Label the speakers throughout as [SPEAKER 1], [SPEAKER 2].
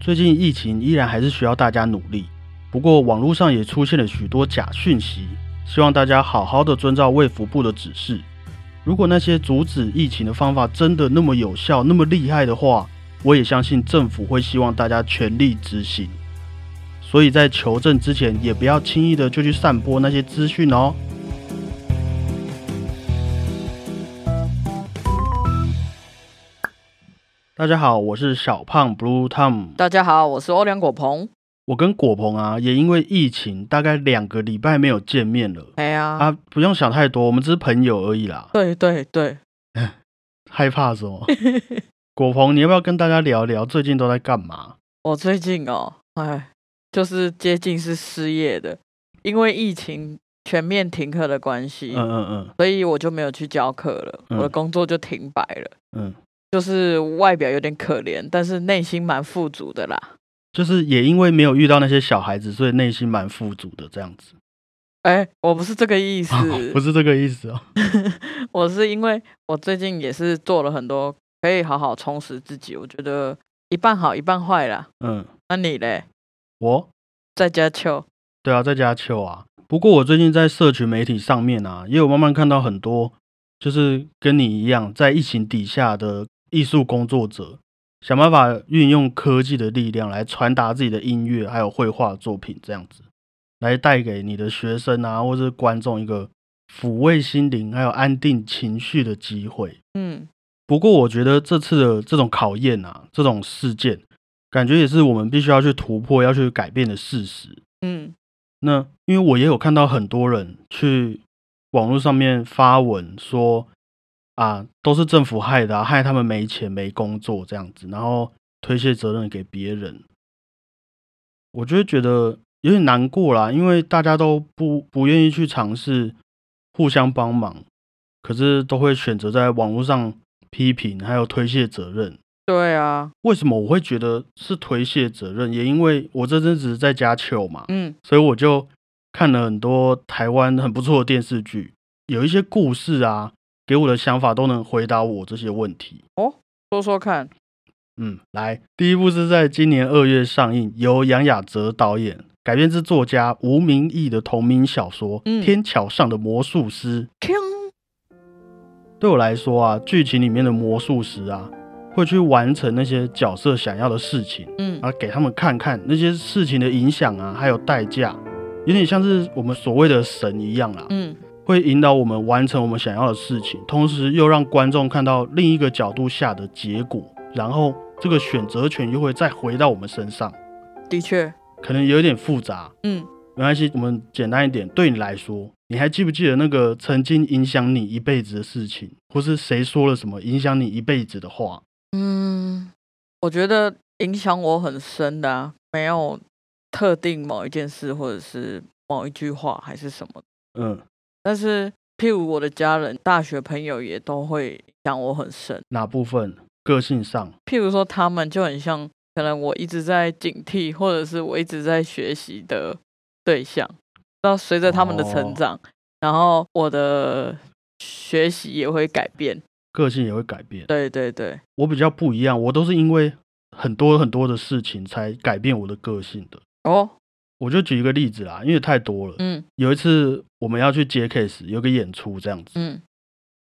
[SPEAKER 1] 最近疫情依然还是需要大家努力，不过网络上也出现了许多假讯息，希望大家好好的遵照卫福部的指示。如果那些阻止疫情的方法真的那么有效、那么厉害的话，我也相信政府会希望大家全力执行。所以在求证之前，也不要轻易的就去散播那些资讯哦。大家好，我是小胖 Blue Tom。
[SPEAKER 2] 大家好，我是欧良果鹏。
[SPEAKER 1] 我跟果鹏啊，也因为疫情，大概两个礼拜没有见面了。
[SPEAKER 2] 哎呀，
[SPEAKER 1] 啊，不用想太多，我们只是朋友而已啦。
[SPEAKER 2] 对对对，
[SPEAKER 1] 害怕什么？果鹏，你要不要跟大家聊聊最近都在干嘛？
[SPEAKER 2] 我最近哦，哎，就是接近是失业的，因为疫情全面停课的关系，
[SPEAKER 1] 嗯嗯嗯
[SPEAKER 2] 所以我就没有去教课了，
[SPEAKER 1] 嗯
[SPEAKER 2] 我的工作就停摆了。
[SPEAKER 1] 嗯，
[SPEAKER 2] 就是外表有点可怜，但是内心蛮富足的啦。
[SPEAKER 1] 就是也因为没有遇到那些小孩子，所以内心蛮富足的这样子。
[SPEAKER 2] 哎，我不是这个意思，
[SPEAKER 1] 不是这个意思哦。
[SPEAKER 2] 我是因为我最近也是做了很多可以好好充实自己，我觉得一半好一半坏啦。
[SPEAKER 1] 嗯，
[SPEAKER 2] 那你嘞，
[SPEAKER 1] 我
[SPEAKER 2] 在家秋？
[SPEAKER 1] 对啊，在家秋啊。不过我最近在社群媒体上面啊，也有慢慢看到很多，就是跟你一样在疫情底下的艺术工作者，想办法运用科技的力量来传达自己的音乐还有绘画作品，这样子来带给你的学生啊，或者是观众一个抚慰心灵还有安定情绪的机会。
[SPEAKER 2] 嗯，
[SPEAKER 1] 不过我觉得这次的这种考验啊，这种事件，感觉也是我们必须要去突破、要去改变的事实。
[SPEAKER 2] 嗯
[SPEAKER 1] 那因为我也有看到很多人去网络上面发文说啊，都是政府害的、啊，害他们没钱没工作这样子，然后推卸责任给别人，我就会觉得有点难过啦，因为大家都不不愿意去尝试互相帮忙，可是都会选择在网络上批评还有推卸责任。
[SPEAKER 2] 对啊，
[SPEAKER 1] 为什么我会觉得是推卸责任？也因为我这阵子在家球嘛，
[SPEAKER 2] 嗯
[SPEAKER 1] 所以我就看了很多台湾很不错的电视剧，有一些故事啊，给我的想法都能回答我这些问题。
[SPEAKER 2] 哦说说看。
[SPEAKER 1] 嗯，来，第一部是在今年二月上映，由杨雅哲导演，改编自作家吴明义的同名小说《
[SPEAKER 2] 嗯
[SPEAKER 1] 天桥上的魔术师》。对我来说啊，剧情里面的魔术师啊，会去完成那些角色想要的事情。
[SPEAKER 2] 嗯
[SPEAKER 1] 啊，给他们看看那些事情的影响啊，还有代价，有点像是我们所谓的神一样啦，
[SPEAKER 2] 嗯
[SPEAKER 1] 会引导我们完成我们想要的事情，同时又让观众看到另一个角度下的结果，然后这个选择权又会再回到我们身上，
[SPEAKER 2] 的确，
[SPEAKER 1] 可能有点复杂，
[SPEAKER 2] 嗯。
[SPEAKER 1] 没关系，我们简单一点。对你来说，你还记不记得那个曾经影响你一辈子的事情，或是谁说了什么影响你一辈子的话？
[SPEAKER 2] 嗯，我觉得影响我很深的、啊，没有特定某一件事或者是某一句话还是什么，
[SPEAKER 1] 嗯，
[SPEAKER 2] 但是譬如我的家人、大学朋友也都会影响我很深。
[SPEAKER 1] 哪部分？个性上？
[SPEAKER 2] 譬如说，他们就很像，可能我一直在警惕，或者是我一直在学习的对象。那随着他们的
[SPEAKER 1] 哦
[SPEAKER 2] 成长，然后我的学习也会改变。
[SPEAKER 1] 个性也会改变。
[SPEAKER 2] 对对对，
[SPEAKER 1] 我比较不一样，我都是因为很多很多的事情才改变我的个性的。
[SPEAKER 2] 哦，
[SPEAKER 1] 我就举一个例子啦，因为太多了。
[SPEAKER 2] 嗯
[SPEAKER 1] 有一次我们要去接 case，有个演出这样子，
[SPEAKER 2] 嗯，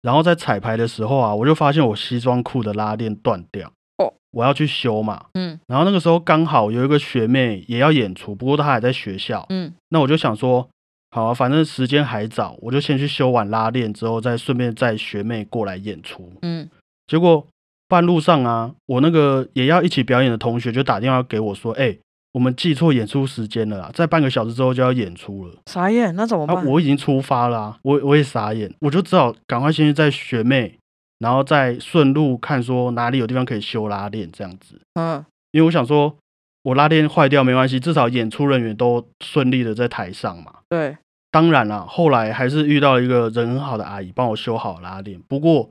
[SPEAKER 1] 然后在彩排的时候啊，我就发现我西装裤的拉链断掉。
[SPEAKER 2] 哦，
[SPEAKER 1] 我要去修嘛。
[SPEAKER 2] 嗯
[SPEAKER 1] 然后那个时候刚好有一个学妹也要演出，不过她还在学校。
[SPEAKER 2] 嗯
[SPEAKER 1] 那我就想说，好、啊，反正时间还早，我就先去修完拉链之后，再顺便载学妹过来演出。
[SPEAKER 2] 嗯
[SPEAKER 1] 结果半路上啊，我那个也要一起表演的同学就打电话给我说：“哎、我们记错演出时间了啦，在半个小时之后就要演出了。
[SPEAKER 2] 傻眼，那怎么
[SPEAKER 1] 啊，
[SPEAKER 2] 办？
[SPEAKER 1] 我已经出发了、啊，我我也傻眼，我就只好赶快先去在学妹，然后再顺路看说哪里有地方可以修拉链这样子。
[SPEAKER 2] 嗯
[SPEAKER 1] 因为我想说，我拉链坏掉没关系，至少演出人员都顺利的在台上嘛。
[SPEAKER 2] 对，
[SPEAKER 1] 当然啦，后来还是遇到了一个人很好的阿姨，帮我修好拉链。不过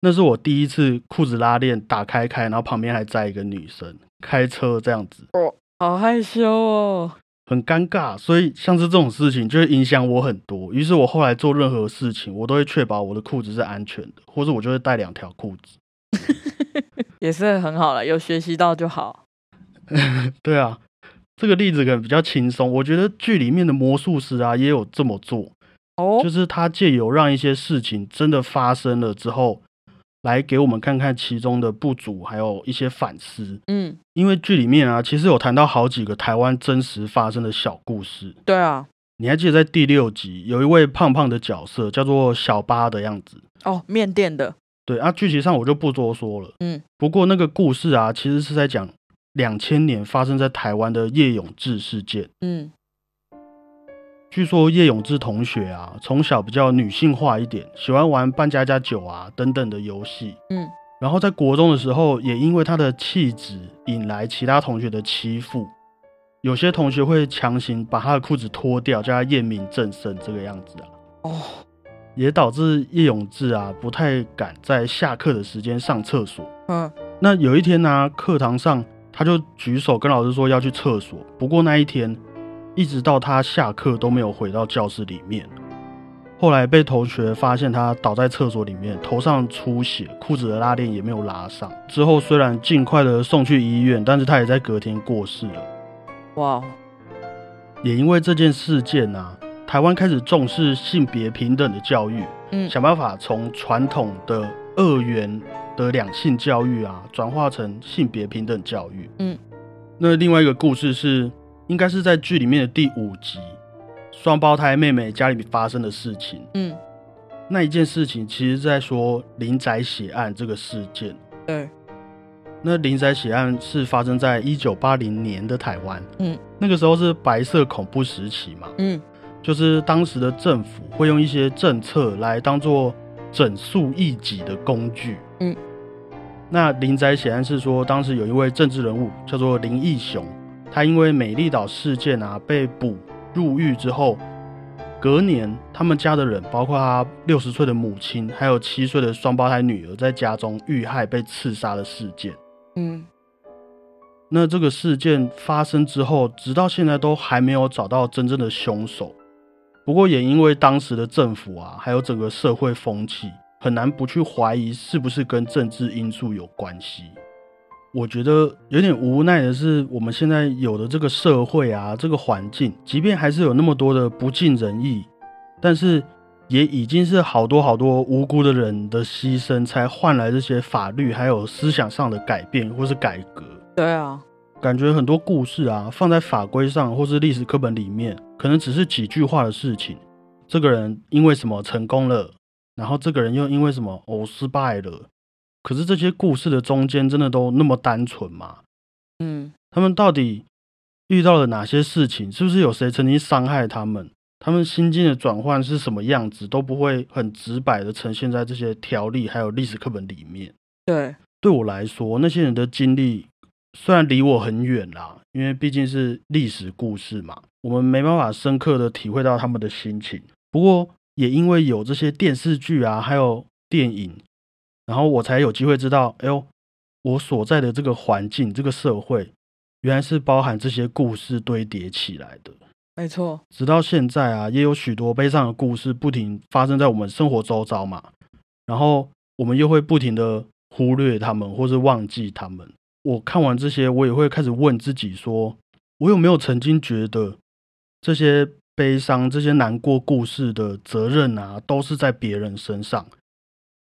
[SPEAKER 1] 那是我第一次裤子拉链打开开，然后旁边还载一个女生开车这样子，
[SPEAKER 2] 好害羞哦。
[SPEAKER 1] 很尴尬。所以像是这种事情就会影响我很多。于是我后来做任何事情，我都会确保我的裤子是安全的，或者我就会带两条裤子。
[SPEAKER 2] 也是很好了，有学习到就好。
[SPEAKER 1] 对啊，这个例子可能比较轻松。我觉得剧里面的魔术师啊，也有这么做，
[SPEAKER 2] 哦
[SPEAKER 1] 就，是他借由让一些事情真的发生了之后，来给我们看看其中的不足，还有一些反思。
[SPEAKER 2] 嗯，
[SPEAKER 1] 因为剧里面啊，其实有谈到好几个台湾真实发生的小故事。
[SPEAKER 2] 对啊，
[SPEAKER 1] 你还记得在第六集有一位胖胖的角色叫做小八的样子？
[SPEAKER 2] 哦，面店的，
[SPEAKER 1] 对啊，剧情上我就不多说了。
[SPEAKER 2] 嗯，
[SPEAKER 1] 不过那个故事啊，其实是在讲两千年发生在台湾的叶永志事件。
[SPEAKER 2] 嗯
[SPEAKER 1] 据说叶永志同学啊，从小比较女性化一点，喜欢玩扮家家酒啊等等的游戏。
[SPEAKER 2] 嗯，
[SPEAKER 1] 然后在国中的时候，也因为他的气质引来其他同学的欺负，有些同学会强行把他的裤子脱掉，叫他验明正身，这个样子啊，
[SPEAKER 2] 哦，
[SPEAKER 1] 也导致叶永志啊不太敢在下课的时间上厕所。
[SPEAKER 2] 嗯。
[SPEAKER 1] 那有一天呢、课堂上他就举手跟老师说要去厕所，不过那一天一直到他下课都没有回到教室里面。后来被同学发现他倒在厕所里面，头上出血，裤子的拉链也没有拉上。之后虽然尽快的送去医院，但是他也在隔天过世了。
[SPEAKER 2] 哇哦，
[SPEAKER 1] 也因为这件事件啊，台湾开始重视性别平等的教育，
[SPEAKER 2] 嗯
[SPEAKER 1] 想办法从传统的二元的两性教育啊，转化成性别平等教育。
[SPEAKER 2] 嗯，
[SPEAKER 1] 那另外一个故事是，应该是在剧里面的第五集，双胞胎妹妹家里发生的事情。
[SPEAKER 2] 嗯，
[SPEAKER 1] 那一件事情其实在说林宅血案这个事件。
[SPEAKER 2] 对，
[SPEAKER 1] 那林宅血案是发生在一九八零年的台湾，
[SPEAKER 2] 嗯，
[SPEAKER 1] 那个时候是白色恐怖时期嘛，
[SPEAKER 2] 嗯。
[SPEAKER 1] 就是当时的政府会用一些政策来当做整肃异己的工具。
[SPEAKER 2] 嗯，
[SPEAKER 1] 那林宅血案是说，当时有一位政治人物叫做林义雄，他因为美丽岛事件啊被捕入狱之后，隔年他们家的人，包括他六十岁的母亲，还有七岁的双胞胎女儿，在家中遇害被刺杀的事件。
[SPEAKER 2] 嗯
[SPEAKER 1] 那这个事件发生之后，直到现在都还没有找到真正的凶手。不过也因为当时的政府啊，还有整个社会风气，很难不去怀疑是不是跟政治因素有关系。我觉得有点无奈的是，我们现在有的这个社会啊，这个环境，即便还是有那么多的不尽人意，但是也已经是好多好多无辜的人的牺牲，才换来这些法律还有思想上的改变或是改革。
[SPEAKER 2] 对啊，
[SPEAKER 1] 感觉很多故事啊，放在法规上或是历史课本里面，可能只是几句话的事情。这个人因为什么成功了，然后这个人又因为什么哦失败了。可是这些故事的中间真的都那么单纯吗？
[SPEAKER 2] 嗯
[SPEAKER 1] 他们到底遇到了哪些事情？是不是有谁曾经伤害他们？他们心境的转换是什么样子，都不会很直白的呈现在这些条例还有历史课本里面。
[SPEAKER 2] 对，
[SPEAKER 1] 对我来说，那些人的经历虽然离我很远啦，因为毕竟是历史故事嘛，我们没办法深刻的体会到他们的心情。不过，也因为有这些电视剧啊，还有电影，然后我才有机会知道，哎呦，我所在的这个环境、这个社会，原来是包含这些故事堆叠起来的。
[SPEAKER 2] 没错，
[SPEAKER 1] 直到现在啊，也有许多悲伤的故事不停发生在我们生活周遭嘛，然后我们又会不停的忽略他们，或是忘记他们。我看完这些，我也会开始问自己说，我有没有曾经觉得这些悲伤、这些难过故事的责任啊，都是在别人身上？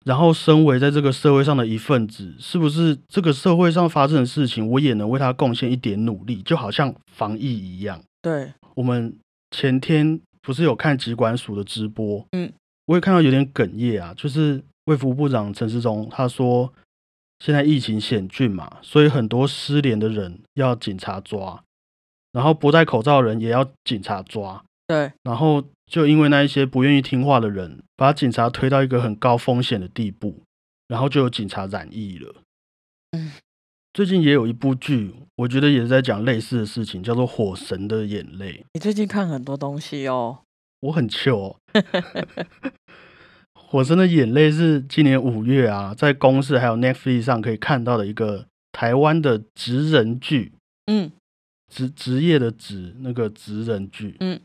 [SPEAKER 1] 然后，身为在这个社会上的一份子，是不是这个社会上发生的事情，我也能为他贡献一点努力？就好像防疫一样。
[SPEAKER 2] 对，
[SPEAKER 1] 我们前天不是有看疾管署的直播，
[SPEAKER 2] 嗯，
[SPEAKER 1] 我也看到有点哽咽啊，就是卫福部长陈时中他说，现在疫情险峻嘛，所以很多失联的人要警察抓，然后不戴口罩的人也要警察抓，
[SPEAKER 2] 对，
[SPEAKER 1] 然后就因为那一些不愿意听话的人，把警察推到一个很高风险的地步，然后就有警察染疫了。
[SPEAKER 2] 嗯，
[SPEAKER 1] 最近也有一部剧，我觉得也是在讲类似的事情，叫做《火神的眼泪》。
[SPEAKER 2] 你最近看很多东西哦。
[SPEAKER 1] 我很糗、哦。火神的眼泪是今年五月啊，在公视还有 Netflix 上可以看到的一个台湾的职人剧，
[SPEAKER 2] 嗯
[SPEAKER 1] 职职业的职那个职人剧。
[SPEAKER 2] 嗯，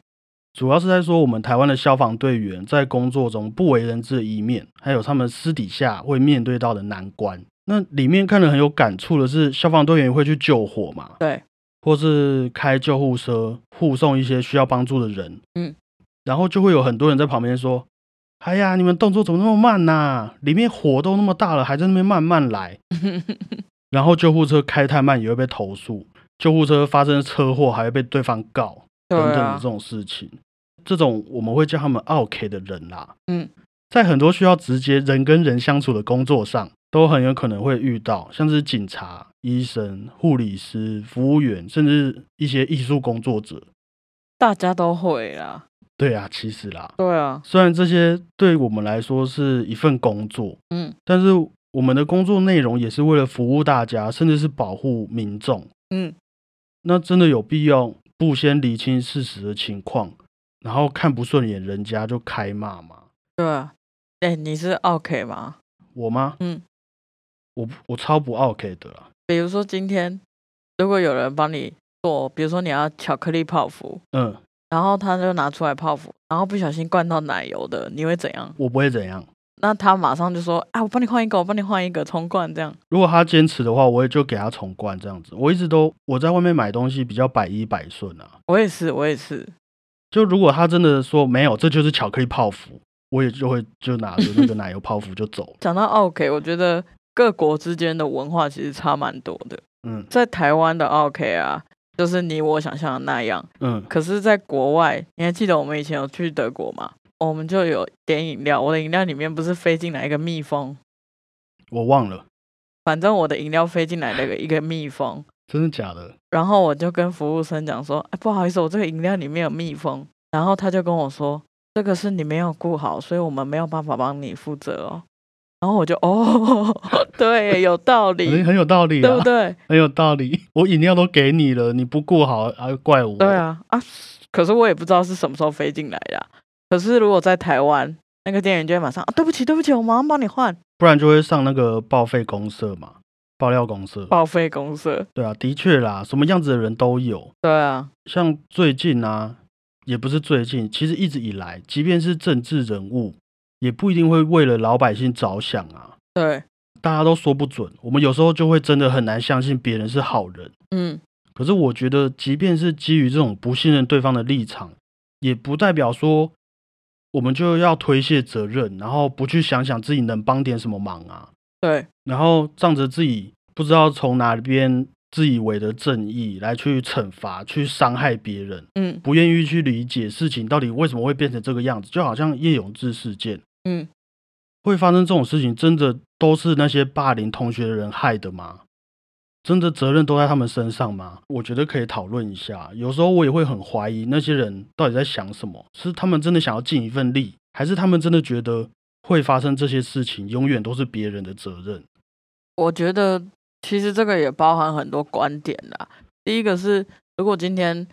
[SPEAKER 1] 主要是在说我们台湾的消防队员在工作中不为人知的一面，还有他们私底下会面对到的难关。那里面看了很有感触的是，消防队员会去救火嘛，
[SPEAKER 2] 对，
[SPEAKER 1] 或是开救护车护送一些需要帮助的人，
[SPEAKER 2] 嗯，
[SPEAKER 1] 然后就会有很多人在旁边说：“哎呀，你们动作怎么那么慢呐、里面火都那么大了，还在那边慢慢来。”然后救护车开太慢也会被投诉，救护车发生车祸还会被对方告等等的这，种事情。这种我们会叫他们 OK 的人啦，
[SPEAKER 2] 嗯，
[SPEAKER 1] 在很多需要直接人跟人相处的工作上，都很有可能会遇到，像是警察、医生、护理师、服务员，甚至一些艺术工作者。
[SPEAKER 2] 大家都会啦。
[SPEAKER 1] 对啊，其实啦，
[SPEAKER 2] 对啊，
[SPEAKER 1] 虽然这些对我们来说是一份工作，
[SPEAKER 2] 嗯
[SPEAKER 1] 但是我们的工作内容也是为了服务大家，甚至是保护民众。
[SPEAKER 2] 嗯，
[SPEAKER 1] 那真的有必要不先理清事实的情况，然后看不顺眼人家就开骂嘛？
[SPEAKER 2] 对啊。哎、你是 OK 吗？
[SPEAKER 1] 我吗？
[SPEAKER 2] 嗯，
[SPEAKER 1] 我不我超不 OK 的啦。
[SPEAKER 2] 比如说今天，如果有人帮你做，比如说你要巧克力泡芙，
[SPEAKER 1] 嗯，
[SPEAKER 2] 然后他就拿出来泡芙，然后不小心灌到奶油的，你会怎样？
[SPEAKER 1] 我不会怎样。
[SPEAKER 2] 那他马上就说：“啊，我帮你换一个，我帮你换一个，重灌这样。
[SPEAKER 1] 如果他坚持的话，我也就给他重灌这样子。我一直都我在外面买东西比较百依百顺啊。”
[SPEAKER 2] 我也是，我也是。
[SPEAKER 1] 就如果他真的说没有，这就是巧克力泡芙，我也就会就拿着那个奶油泡芙就走。
[SPEAKER 2] 讲到 OK，我觉得各国之间的文化其实差蛮多的。
[SPEAKER 1] 嗯
[SPEAKER 2] 在台湾的 OK 啊，就是你我想象的那样。
[SPEAKER 1] 嗯，
[SPEAKER 2] 可是，在国外，你还记得我们以前有去德国吗？我们就有点饮料，我的饮料里面不是飞进来一个蜜蜂，
[SPEAKER 1] 我忘了，
[SPEAKER 2] 反正我的饮料飞进来了一个蜜蜂，
[SPEAKER 1] 真的假的？
[SPEAKER 2] 然后我就跟服务生讲说：“哎，不好意思，我这个饮料里面有蜜蜂。”然后他就跟我说：“这个是你没有顾好，所以我们没有办法帮你负责哦。”然后我就哦，对，有道理，
[SPEAKER 1] 很有道理啊
[SPEAKER 2] 对不，对？
[SPEAKER 1] 很有道理。我饮料都给你了，你不顾好还怪我？
[SPEAKER 2] 对，啊啊！可是我也不知道是什么时候飞进来的啊、可是如果在台湾，那个店员就会马上啊，对不起，对不起，我马上帮你换，
[SPEAKER 1] 不然就会上那个报废公社嘛，爆料公社。
[SPEAKER 2] 报废公社。
[SPEAKER 1] 对啊，的确啦，什么样子的人都有。
[SPEAKER 2] 对啊，
[SPEAKER 1] 像最近啊，也不是最近，其实一直以来，即便是政治人物，也不一定会为了老百姓着想啊。
[SPEAKER 2] 对，
[SPEAKER 1] 大家都说不准，我们有时候就会真的很难相信别人是好人。
[SPEAKER 2] 嗯，
[SPEAKER 1] 可是我觉得，即便是基于这种不信任对方的立场，也不代表说我们就要推卸责任，然后不去想想自己能帮点什么忙啊，
[SPEAKER 2] 对，
[SPEAKER 1] 然后仗着自己不知道从哪边自以为的正义来去惩罚、去伤害别人，
[SPEAKER 2] 嗯。
[SPEAKER 1] 不愿意去理解事情到底为什么会变成这个样子，就好像叶永志事件
[SPEAKER 2] 嗯，
[SPEAKER 1] 会发生这种事情，真的都是那些霸凌同学的人害的吗？真的责任都在他们身上吗？我觉得可以讨论一下。有时候我也会很怀疑那些人到底在想什么，是他们真的想要尽一份力，还是他们真的觉得会发生这些事情永远都是别人的责任？
[SPEAKER 2] 我觉得其实这个也包含很多观点啦。第一个是，如果今天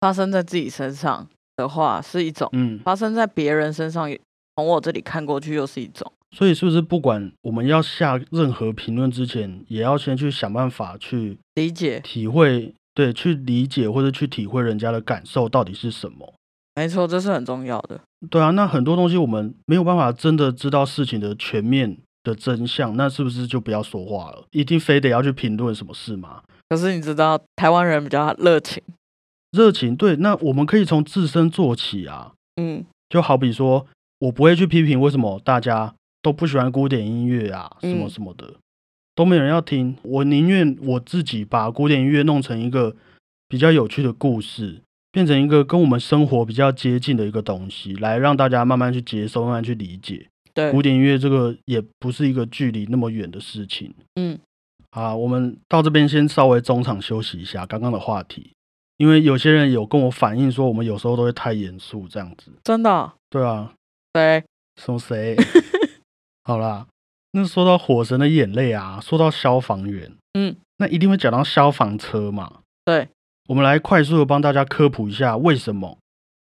[SPEAKER 2] 发生在自己身上的话，是一种；
[SPEAKER 1] 嗯，
[SPEAKER 2] 发生在别人身上，从我这里看过去又是一种。
[SPEAKER 1] 所以是不是不管我们要下任何评论之前，也要先去想办法去
[SPEAKER 2] 理解，
[SPEAKER 1] 体会，对，去理解或者去体会人家的感受到底是什么？
[SPEAKER 2] 没错，这是很重要的。
[SPEAKER 1] 对啊，那很多东西我们没有办法真的知道事情的全面的真相，那是不是就不要说话了？一定非得要去评论什么事吗？
[SPEAKER 2] 可是你知道，台湾人比较热情，
[SPEAKER 1] 热情对，那我们可以从自身做起啊。
[SPEAKER 2] 嗯
[SPEAKER 1] 就好比说，我不会去批评为什么大家都不喜欢古典音乐啊，什么
[SPEAKER 2] 嗯
[SPEAKER 1] 什么的，都没有人要听。我宁愿我自己把古典音乐弄成一个比较有趣的故事，变成一个跟我们生活比较接近的一个东西，来让大家慢慢去接受，慢慢去理解。
[SPEAKER 2] 对，
[SPEAKER 1] 古典音乐这个也不是一个距离那么远的事情。
[SPEAKER 2] 嗯，
[SPEAKER 1] 好，我们到这边先稍微中场休息一下刚刚的话题，因为有些人有跟我反映说，我们有时候都会太严肃这样子。
[SPEAKER 2] 真的哦，
[SPEAKER 1] 对啊，
[SPEAKER 2] 对，
[SPEAKER 1] 说谁？好啦，那说到《火神的眼泪》啊，说到消防员，
[SPEAKER 2] 嗯，
[SPEAKER 1] 那一定会讲到消防车嘛。
[SPEAKER 2] 对，
[SPEAKER 1] 我们来快速的帮大家科普一下，为什么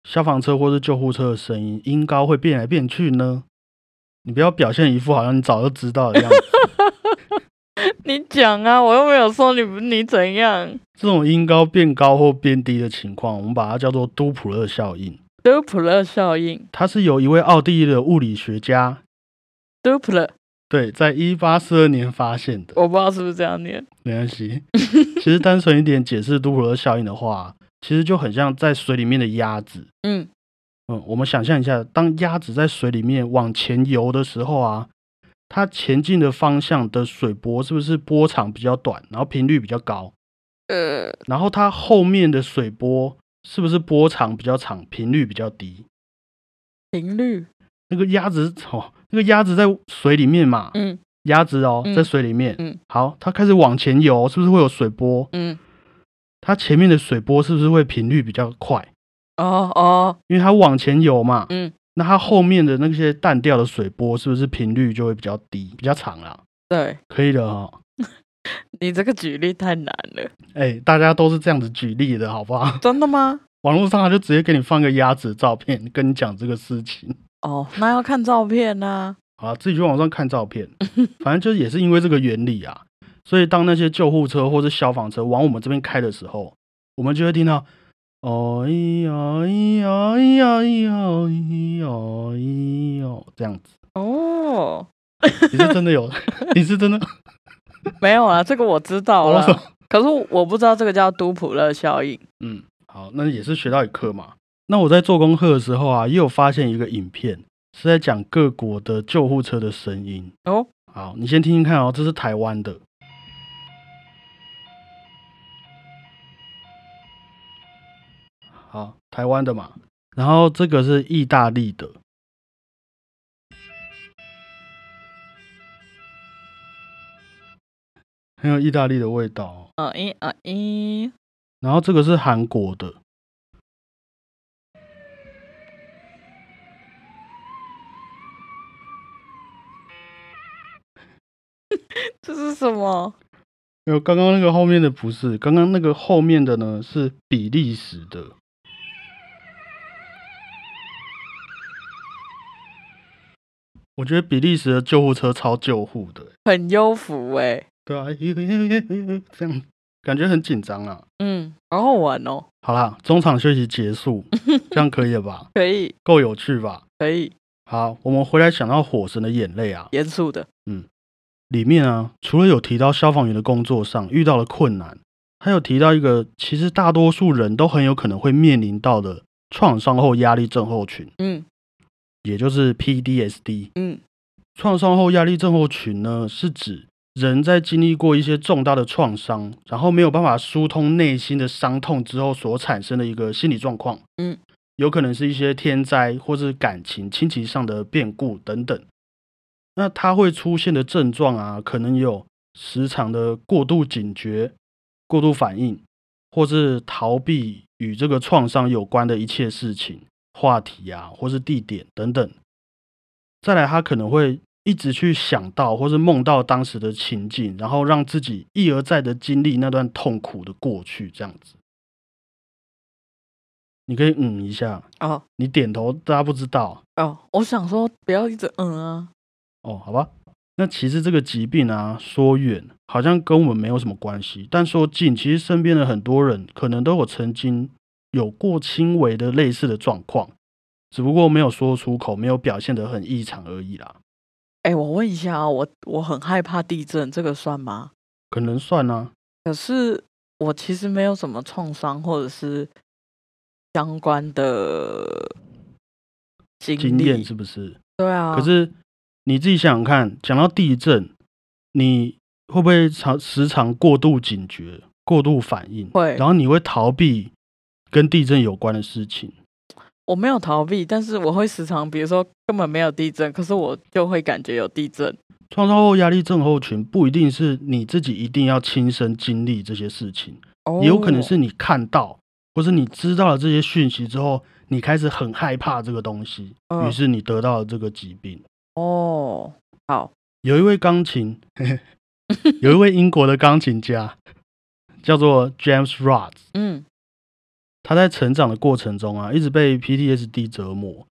[SPEAKER 1] 消防车或是救护车的声音音高会变来变去呢？你不要表现一副好像你早就知道的样子。
[SPEAKER 2] 你讲啊，我又没有说你你怎样。
[SPEAKER 1] 这种音高变高或变低的情况，我们把它叫做都普勒效应。
[SPEAKER 2] 多普勒效应
[SPEAKER 1] 它是由一位奥地利的物理学家，对，在一八四二年发现的。
[SPEAKER 2] 我不知道是不是这样念。
[SPEAKER 1] 没关系，其实单纯一点解释杜普勒效应的话，其实就很像在水里面的鸭子。
[SPEAKER 2] 嗯
[SPEAKER 1] 嗯，我们想象一下，当鸭子在水里面往前游的时候啊，它前进的方向的水波是不是波长比较短，然后频率比较高？
[SPEAKER 2] 呃，
[SPEAKER 1] 然后它后面的水波是不是波长比较长，频率比较低？
[SPEAKER 2] 频率，
[SPEAKER 1] 那个鸭子哦，那个鸭子在水里面嘛，
[SPEAKER 2] 嗯
[SPEAKER 1] 鸭子哦，
[SPEAKER 2] 嗯
[SPEAKER 1] 在水里面，
[SPEAKER 2] 嗯
[SPEAKER 1] 好，它开始往前游，是不是会有水波？
[SPEAKER 2] 嗯，
[SPEAKER 1] 它前面的水波是不是会频率比较快？
[SPEAKER 2] 哦哦，
[SPEAKER 1] 因为它往前游嘛，
[SPEAKER 2] 嗯，
[SPEAKER 1] 那它后面的那些淡掉的水波是不是频率就会比较低，比较长啦？
[SPEAKER 2] 对
[SPEAKER 1] 可以的哈、
[SPEAKER 2] 你这个举例太难了，
[SPEAKER 1] 哎、大家都是这样子举例的，好不好？
[SPEAKER 2] 真的吗？
[SPEAKER 1] 网络上他就直接给你放个鸭子的照片，跟你讲这个事情。
[SPEAKER 2] 哦，那要看照片呐、
[SPEAKER 1] 好啦，自己去网上看照片，反正就是也是因为这个原理啊，所以当那些救护车或者消防车往我们这边开的时候，我们就会听到哦咿呀咿呀咿呀咿呀咿呀咿呀这样子。
[SPEAKER 2] 哦，
[SPEAKER 1] 你是真的有？你是真的？
[SPEAKER 2] 没有啊，这个我知道了，可是我不知道这个叫杜普勒效应。
[SPEAKER 1] 嗯，好，那也是学到一课嘛。那我在做功课的时候啊，也有发现一个影片，是在讲各国的救护车的声音。
[SPEAKER 2] 哦，
[SPEAKER 1] 好，你先听听看哦，这是台湾的。好，台湾的嘛，然后这个是意大利的，很有意大利的味道哦。
[SPEAKER 2] 嗯一嗯一，
[SPEAKER 1] 然后这个是韩国的，
[SPEAKER 2] 这是什么？
[SPEAKER 1] 没有刚刚那个后面的不是，刚刚那个后面的呢是比利时的。我觉得比利时的救护车超救护的，
[SPEAKER 2] 很优服哎、
[SPEAKER 1] 对啊，这样感觉很紧张啊。
[SPEAKER 2] 嗯，好好玩哦，
[SPEAKER 1] 好啦，中场休息结束，这样可以了吧？
[SPEAKER 2] 可以
[SPEAKER 1] 够有趣吧？
[SPEAKER 2] 可以，
[SPEAKER 1] 好，我们回来想到《火神的眼泪》啊，
[SPEAKER 2] 严肃的，
[SPEAKER 1] 里面啊，除了有提到消防员的工作上遇到了困难，还有提到一个其实大多数人都很有可能会面临到的创伤后压力症候群，
[SPEAKER 2] 嗯
[SPEAKER 1] 也就是 PDSD。
[SPEAKER 2] 嗯
[SPEAKER 1] 创伤后压力症候群呢，是指人在经历过一些重大的创伤，然后没有办法疏通内心的伤痛之后所产生的一个心理状况。
[SPEAKER 2] 嗯，
[SPEAKER 1] 有可能是一些天灾或是感情、亲情上的变故等等。那它会出现的症状啊，可能有时常的过度警觉、过度反应，或是逃避与这个创伤有关的一切事情、话题啊，或是地点等等。再来，他可能会一直去想到或是梦到当时的情景，然后让自己一而再的经历那段痛苦的过去，这样子。你可以嗯一下，
[SPEAKER 2] 哦
[SPEAKER 1] 你点头，大家不知道
[SPEAKER 2] 哦，我想说不要一直嗯啊，
[SPEAKER 1] 哦，好吧。那其实这个疾病啊，说远好像跟我们没有什么关系，但说近，其实身边的很多人可能都有曾经有过轻微的类似的状况，只不过没有说出口，没有表现得很异常而已啦。
[SPEAKER 2] 哎、我问一下啊，我我很害怕地震，这个算吗？
[SPEAKER 1] 可能算啊，
[SPEAKER 2] 可是我其实没有什么创伤或者是相关的经
[SPEAKER 1] 经验是不是？
[SPEAKER 2] 对啊，
[SPEAKER 1] 可是你自己想想看，讲到地震，你会不会常时常过度警觉、过度反应？
[SPEAKER 2] 会
[SPEAKER 1] 然后你会逃避跟地震有关的事情。
[SPEAKER 2] 我没有逃避，但是我会时常，比如说根本没有地震，可是我就会感觉有地震。
[SPEAKER 1] 创伤后压力症候群不一定是你自己一定要亲身经历这些事情，
[SPEAKER 2] 哦
[SPEAKER 1] 也有可能是你看到或是你知道了这些讯息之后，你开始很害怕这个东西，
[SPEAKER 2] 嗯
[SPEAKER 1] 于是你得到了这个疾病。
[SPEAKER 2] 哦，好，
[SPEAKER 1] 有一位钢琴，有一位英国的钢琴家，叫做 James Rhodes。
[SPEAKER 2] 嗯
[SPEAKER 1] 他在成长的过程中啊，一直被 PTSD 折磨。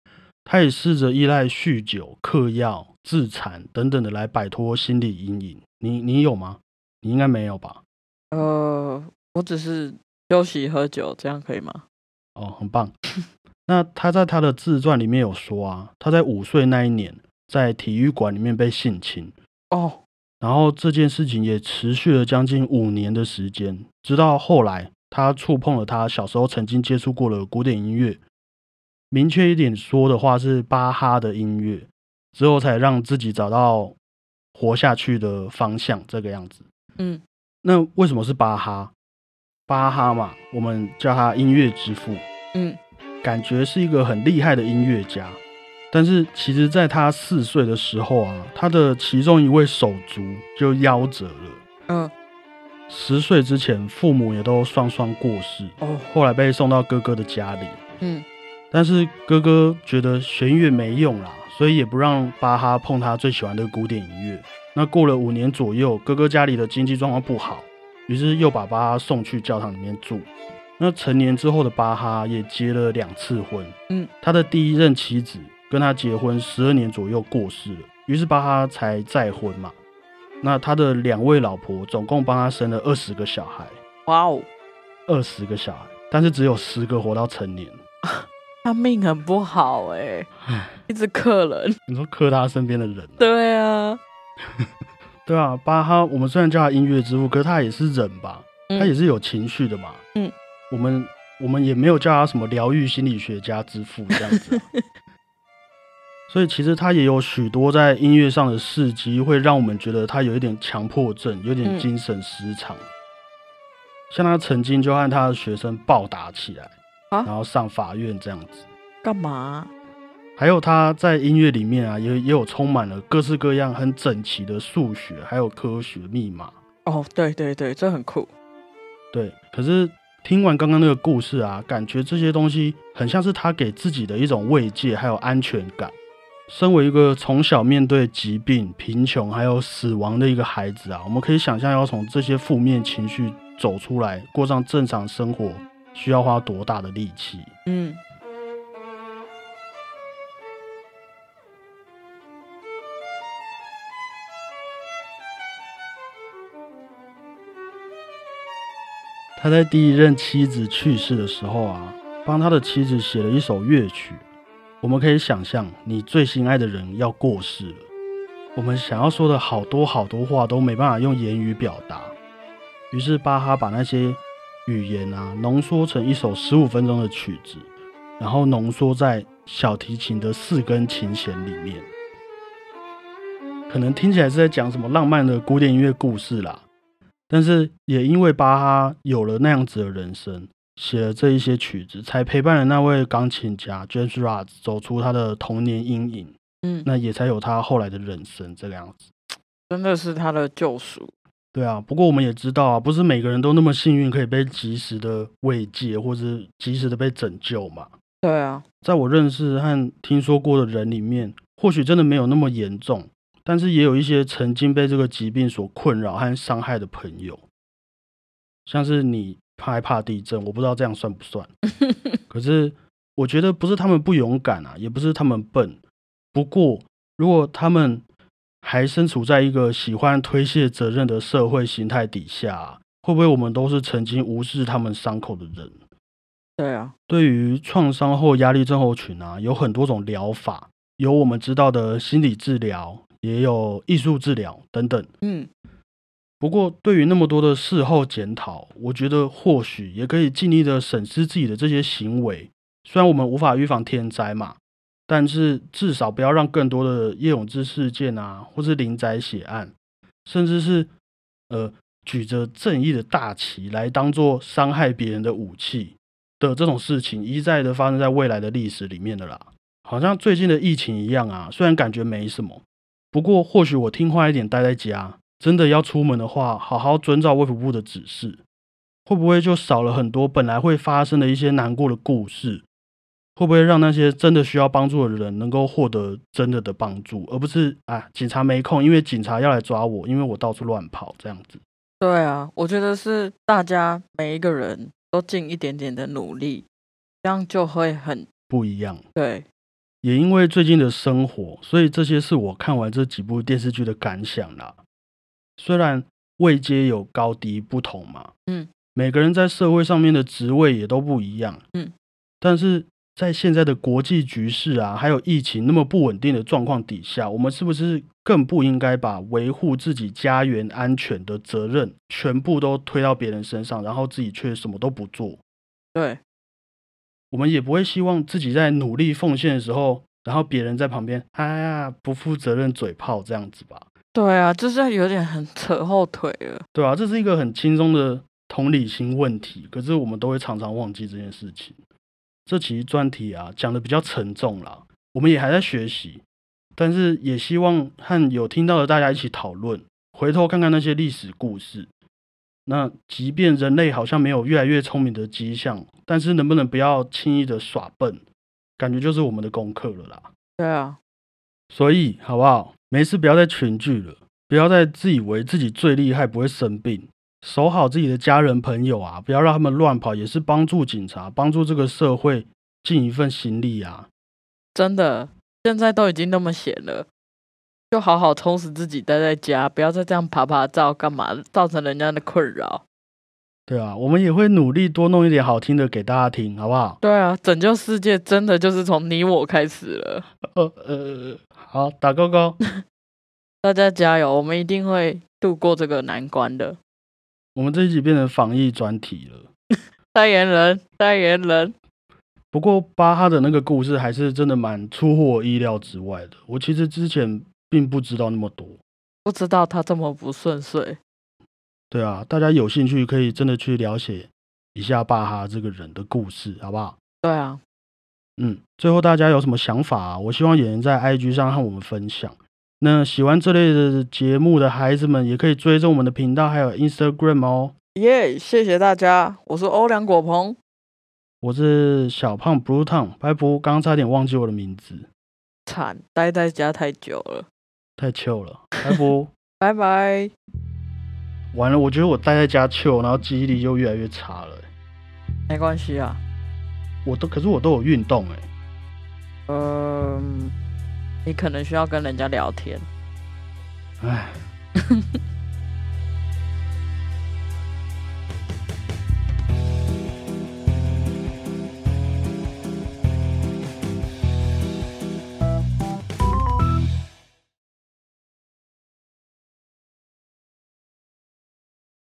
[SPEAKER 1] 他也试着依赖酗酒、嗑药、自残等等的来摆脱心理阴影。你你有吗？你应该没有吧？
[SPEAKER 2] 呃，我只是休息喝酒，这样可以吗？
[SPEAKER 1] 哦，很棒。那他在他的自传里面有说啊，他在五岁那一年在体育馆里面被性侵，
[SPEAKER 2] 哦，
[SPEAKER 1] 然后这件事情也持续了将近五年的时间，直到后来他触碰了他小时候曾经接触过的古典音乐，明确一点说的话是巴哈的音乐，之后才让自己找到活下去的方向，这个样子。
[SPEAKER 2] 嗯
[SPEAKER 1] 那为什么是巴哈？巴哈嘛，我们叫他音乐之父，
[SPEAKER 2] 嗯
[SPEAKER 1] 感觉是一个很厉害的音乐家。但是其实，在他四岁的时候啊，他的其中一位手足就夭折了。
[SPEAKER 2] 嗯
[SPEAKER 1] 十岁之前，父母也都双双过世，
[SPEAKER 2] 哦
[SPEAKER 1] 后来被送到哥哥的家里。
[SPEAKER 2] 嗯
[SPEAKER 1] 但是哥哥觉得弦乐没用啦，所以也不让巴哈碰他最喜欢的古典音乐。那过了五年左右，哥哥家里的经济状况不好，于是又把巴哈送去教堂里面住。那成年之后的巴哈也结了两次婚，
[SPEAKER 2] 嗯，
[SPEAKER 1] 他的第一任妻子跟他结婚十二年左右过世了，于是巴哈才再婚嘛。那他的两位老婆总共帮他生了二十个小孩，
[SPEAKER 2] 哇哦，
[SPEAKER 1] 二十个小孩，但是只有十个活到成年。
[SPEAKER 2] 他命很不好哎，一直克人。
[SPEAKER 1] 你说克他身边的人啊、
[SPEAKER 2] 对啊，
[SPEAKER 1] 对啊，巴哈，我们虽然叫他音乐之父，可是他也是人吧，他也
[SPEAKER 2] 嗯
[SPEAKER 1] 是有情绪的嘛。
[SPEAKER 2] 嗯，
[SPEAKER 1] 我们我们也没有叫他什么疗愈心理学家之父这样子啊、所以其实他也有许多在音乐上的事迹，会让我们觉得他有一点强迫症，有点
[SPEAKER 2] 嗯
[SPEAKER 1] 精神失常。像他曾经就和他的学生暴打起来，
[SPEAKER 2] 啊
[SPEAKER 1] 然后上法院这样子。
[SPEAKER 2] 干嘛？
[SPEAKER 1] 还有他在音乐里面啊，也也有充满了各式各样很整齐的数学，还有科学密码。
[SPEAKER 2] 哦，对对对，这很酷。
[SPEAKER 1] 对，可是听完刚刚那个故事啊，感觉这些东西很像是他给自己的一种慰藉，还有安全感。身为一个从小面对疾病、贫穷还有死亡的一个孩子啊，我们可以想象要从这些负面情绪走出来，过上正常生活，需要花多大的力气。
[SPEAKER 2] 嗯
[SPEAKER 1] 他在第一任妻子去世的时候啊，帮他的妻子写了一首乐曲。我们可以想象，你最心爱的人要过世了，我们想要说的好多好多话都没办法用言语表达。于是巴哈把那些语言啊浓缩成一首十五分钟的曲子，然后浓缩在小提琴的四根琴弦里面。可能听起来是在讲什么浪漫的古典音乐故事啦，但是也因为巴哈有了那样子的人生，写了这一些曲子，才陪伴了那位钢琴家 James Rhodes 走出他的童年阴影，
[SPEAKER 2] 嗯，
[SPEAKER 1] 那也才有他后来的人生这个样子。
[SPEAKER 2] 真的是他的救赎。
[SPEAKER 1] 对啊，不过我们也知道啊，不是每个人都那么幸运可以被及时的慰藉，或是及时的被拯救嘛。
[SPEAKER 2] 对啊，
[SPEAKER 1] 在我认识和听说过的人里面，或许真的没有那么严重，但是也有一些曾经被这个疾病所困扰和伤害的朋友，像是你害怕地震，我不知道这样算不算。可是我觉得不是他们不勇敢啊，也不是他们笨。不过如果他们还身处在一个喜欢推卸责任的社会形态底下啊，会不会我们都是曾经无视他们伤口的人？
[SPEAKER 2] 对啊，
[SPEAKER 1] 对于创伤后压力症候群啊，有很多种疗法，有我们知道的心理治疗，也有艺术治疗等等。
[SPEAKER 2] 嗯
[SPEAKER 1] 不过，对于那么多的事后检讨，我觉得或许也可以尽力的审视自己的这些行为。虽然我们无法预防天灾嘛，但是至少不要让更多的叶永志事件啊，或是林宅血案，甚至是呃举着正义的大旗来当做伤害别人的武器的这种事情，一再的发生在未来的历史里面的啦。好像最近的疫情一样啊，虽然感觉没什么，不过或许我听话一点，待在家。真的要出门的话，好好遵照卫福部的指示，会不会就少了很多本来会发生的一些难过的故事？会不会让那些真的需要帮助的人能够获得真的的帮助，而不是啊警察没空，因为警察要来抓我，因为我到处乱跑这样子？
[SPEAKER 2] 对啊，我觉得是大家每一个人都尽一点点的努力，这样就会很
[SPEAKER 1] 不一样。
[SPEAKER 2] 对。
[SPEAKER 1] 也因为最近的生活，所以这些是我看完这几部电视剧的感想啦。虽然位阶有高低不同嘛，
[SPEAKER 2] 嗯，
[SPEAKER 1] 每个人在社会上面的职位也都不一样，
[SPEAKER 2] 嗯，
[SPEAKER 1] 但是在现在的国际局势啊，还有疫情那么不稳定的状况底下，我们是不是更不应该把维护自己家园安全的责任全部都推到别人身上，然后自己却什么都不做？
[SPEAKER 2] 对，
[SPEAKER 1] 我们也不会希望自己在努力奉献的时候，然后别人在旁边，哎呀，不负责任嘴炮这样子吧？
[SPEAKER 2] 对啊，就是有点很扯后腿了。
[SPEAKER 1] 对啊，这是一个很轻松的同理心问题，可是我们都会常常忘记这件事情。这期专题啊，讲的比较沉重啦，我们也还在学习，但是也希望和有听到的大家一起讨论，回头看看那些历史故事。那即便人类好像没有越来越聪明的迹象，但是能不能不要轻易的耍笨，感觉就是我们的功课了啦。
[SPEAKER 2] 对啊，
[SPEAKER 1] 所以好不好？没事，不要再群聚了，不要再自以为自己最厉害，不会生病，守好自己的家人朋友啊，不要让他们乱跑，也是帮助警察，帮助这个社会尽一份心力啊。
[SPEAKER 2] 真的，现在都已经那么闲了，就好好充实自己，待在家，不要再这样爬爬照干嘛，造成人家的困扰。
[SPEAKER 1] 对啊，我们也会努力多弄一点好听的给大家听，好不好？
[SPEAKER 2] 对啊，拯救世界真的就是从你我开始了。
[SPEAKER 1] 呃呃，好，打勾勾。
[SPEAKER 2] 大家加油，我们一定会度过这个难关的。
[SPEAKER 1] 我们这一集变成防疫专题了。
[SPEAKER 2] 代言人，代言人。
[SPEAKER 1] 不过巴哈的那个故事还是真的蛮出乎我意料之外的。我其实之前并不知道那么多，
[SPEAKER 2] 不知道他这么不顺遂。
[SPEAKER 1] 对啊，大家有兴趣可以真的去了解一下巴哈这个人的故事，好不好？
[SPEAKER 2] 对啊，
[SPEAKER 1] 嗯，最后大家有什么想法啊？我希望也能在 IG 上和我们分享。那喜欢这类的节目的孩子们，也可以追踪我们的频道，还有 Instagram 哦。
[SPEAKER 2] 耶，谢谢大家，我是欧良果鹏，
[SPEAKER 1] 我是小胖 Blue Town 白布，刚刚差点忘记我的名字，
[SPEAKER 2] 惨，待在家太久了，
[SPEAKER 1] 太糗了，白布，
[SPEAKER 2] 拜拜。
[SPEAKER 1] 完了，我觉得我待在家糗，然后记忆力就越来越差了。
[SPEAKER 2] 没关系啊，
[SPEAKER 1] 我都可是我都有运动哎。
[SPEAKER 2] 嗯，你可能需要跟人家聊天。
[SPEAKER 1] 唉。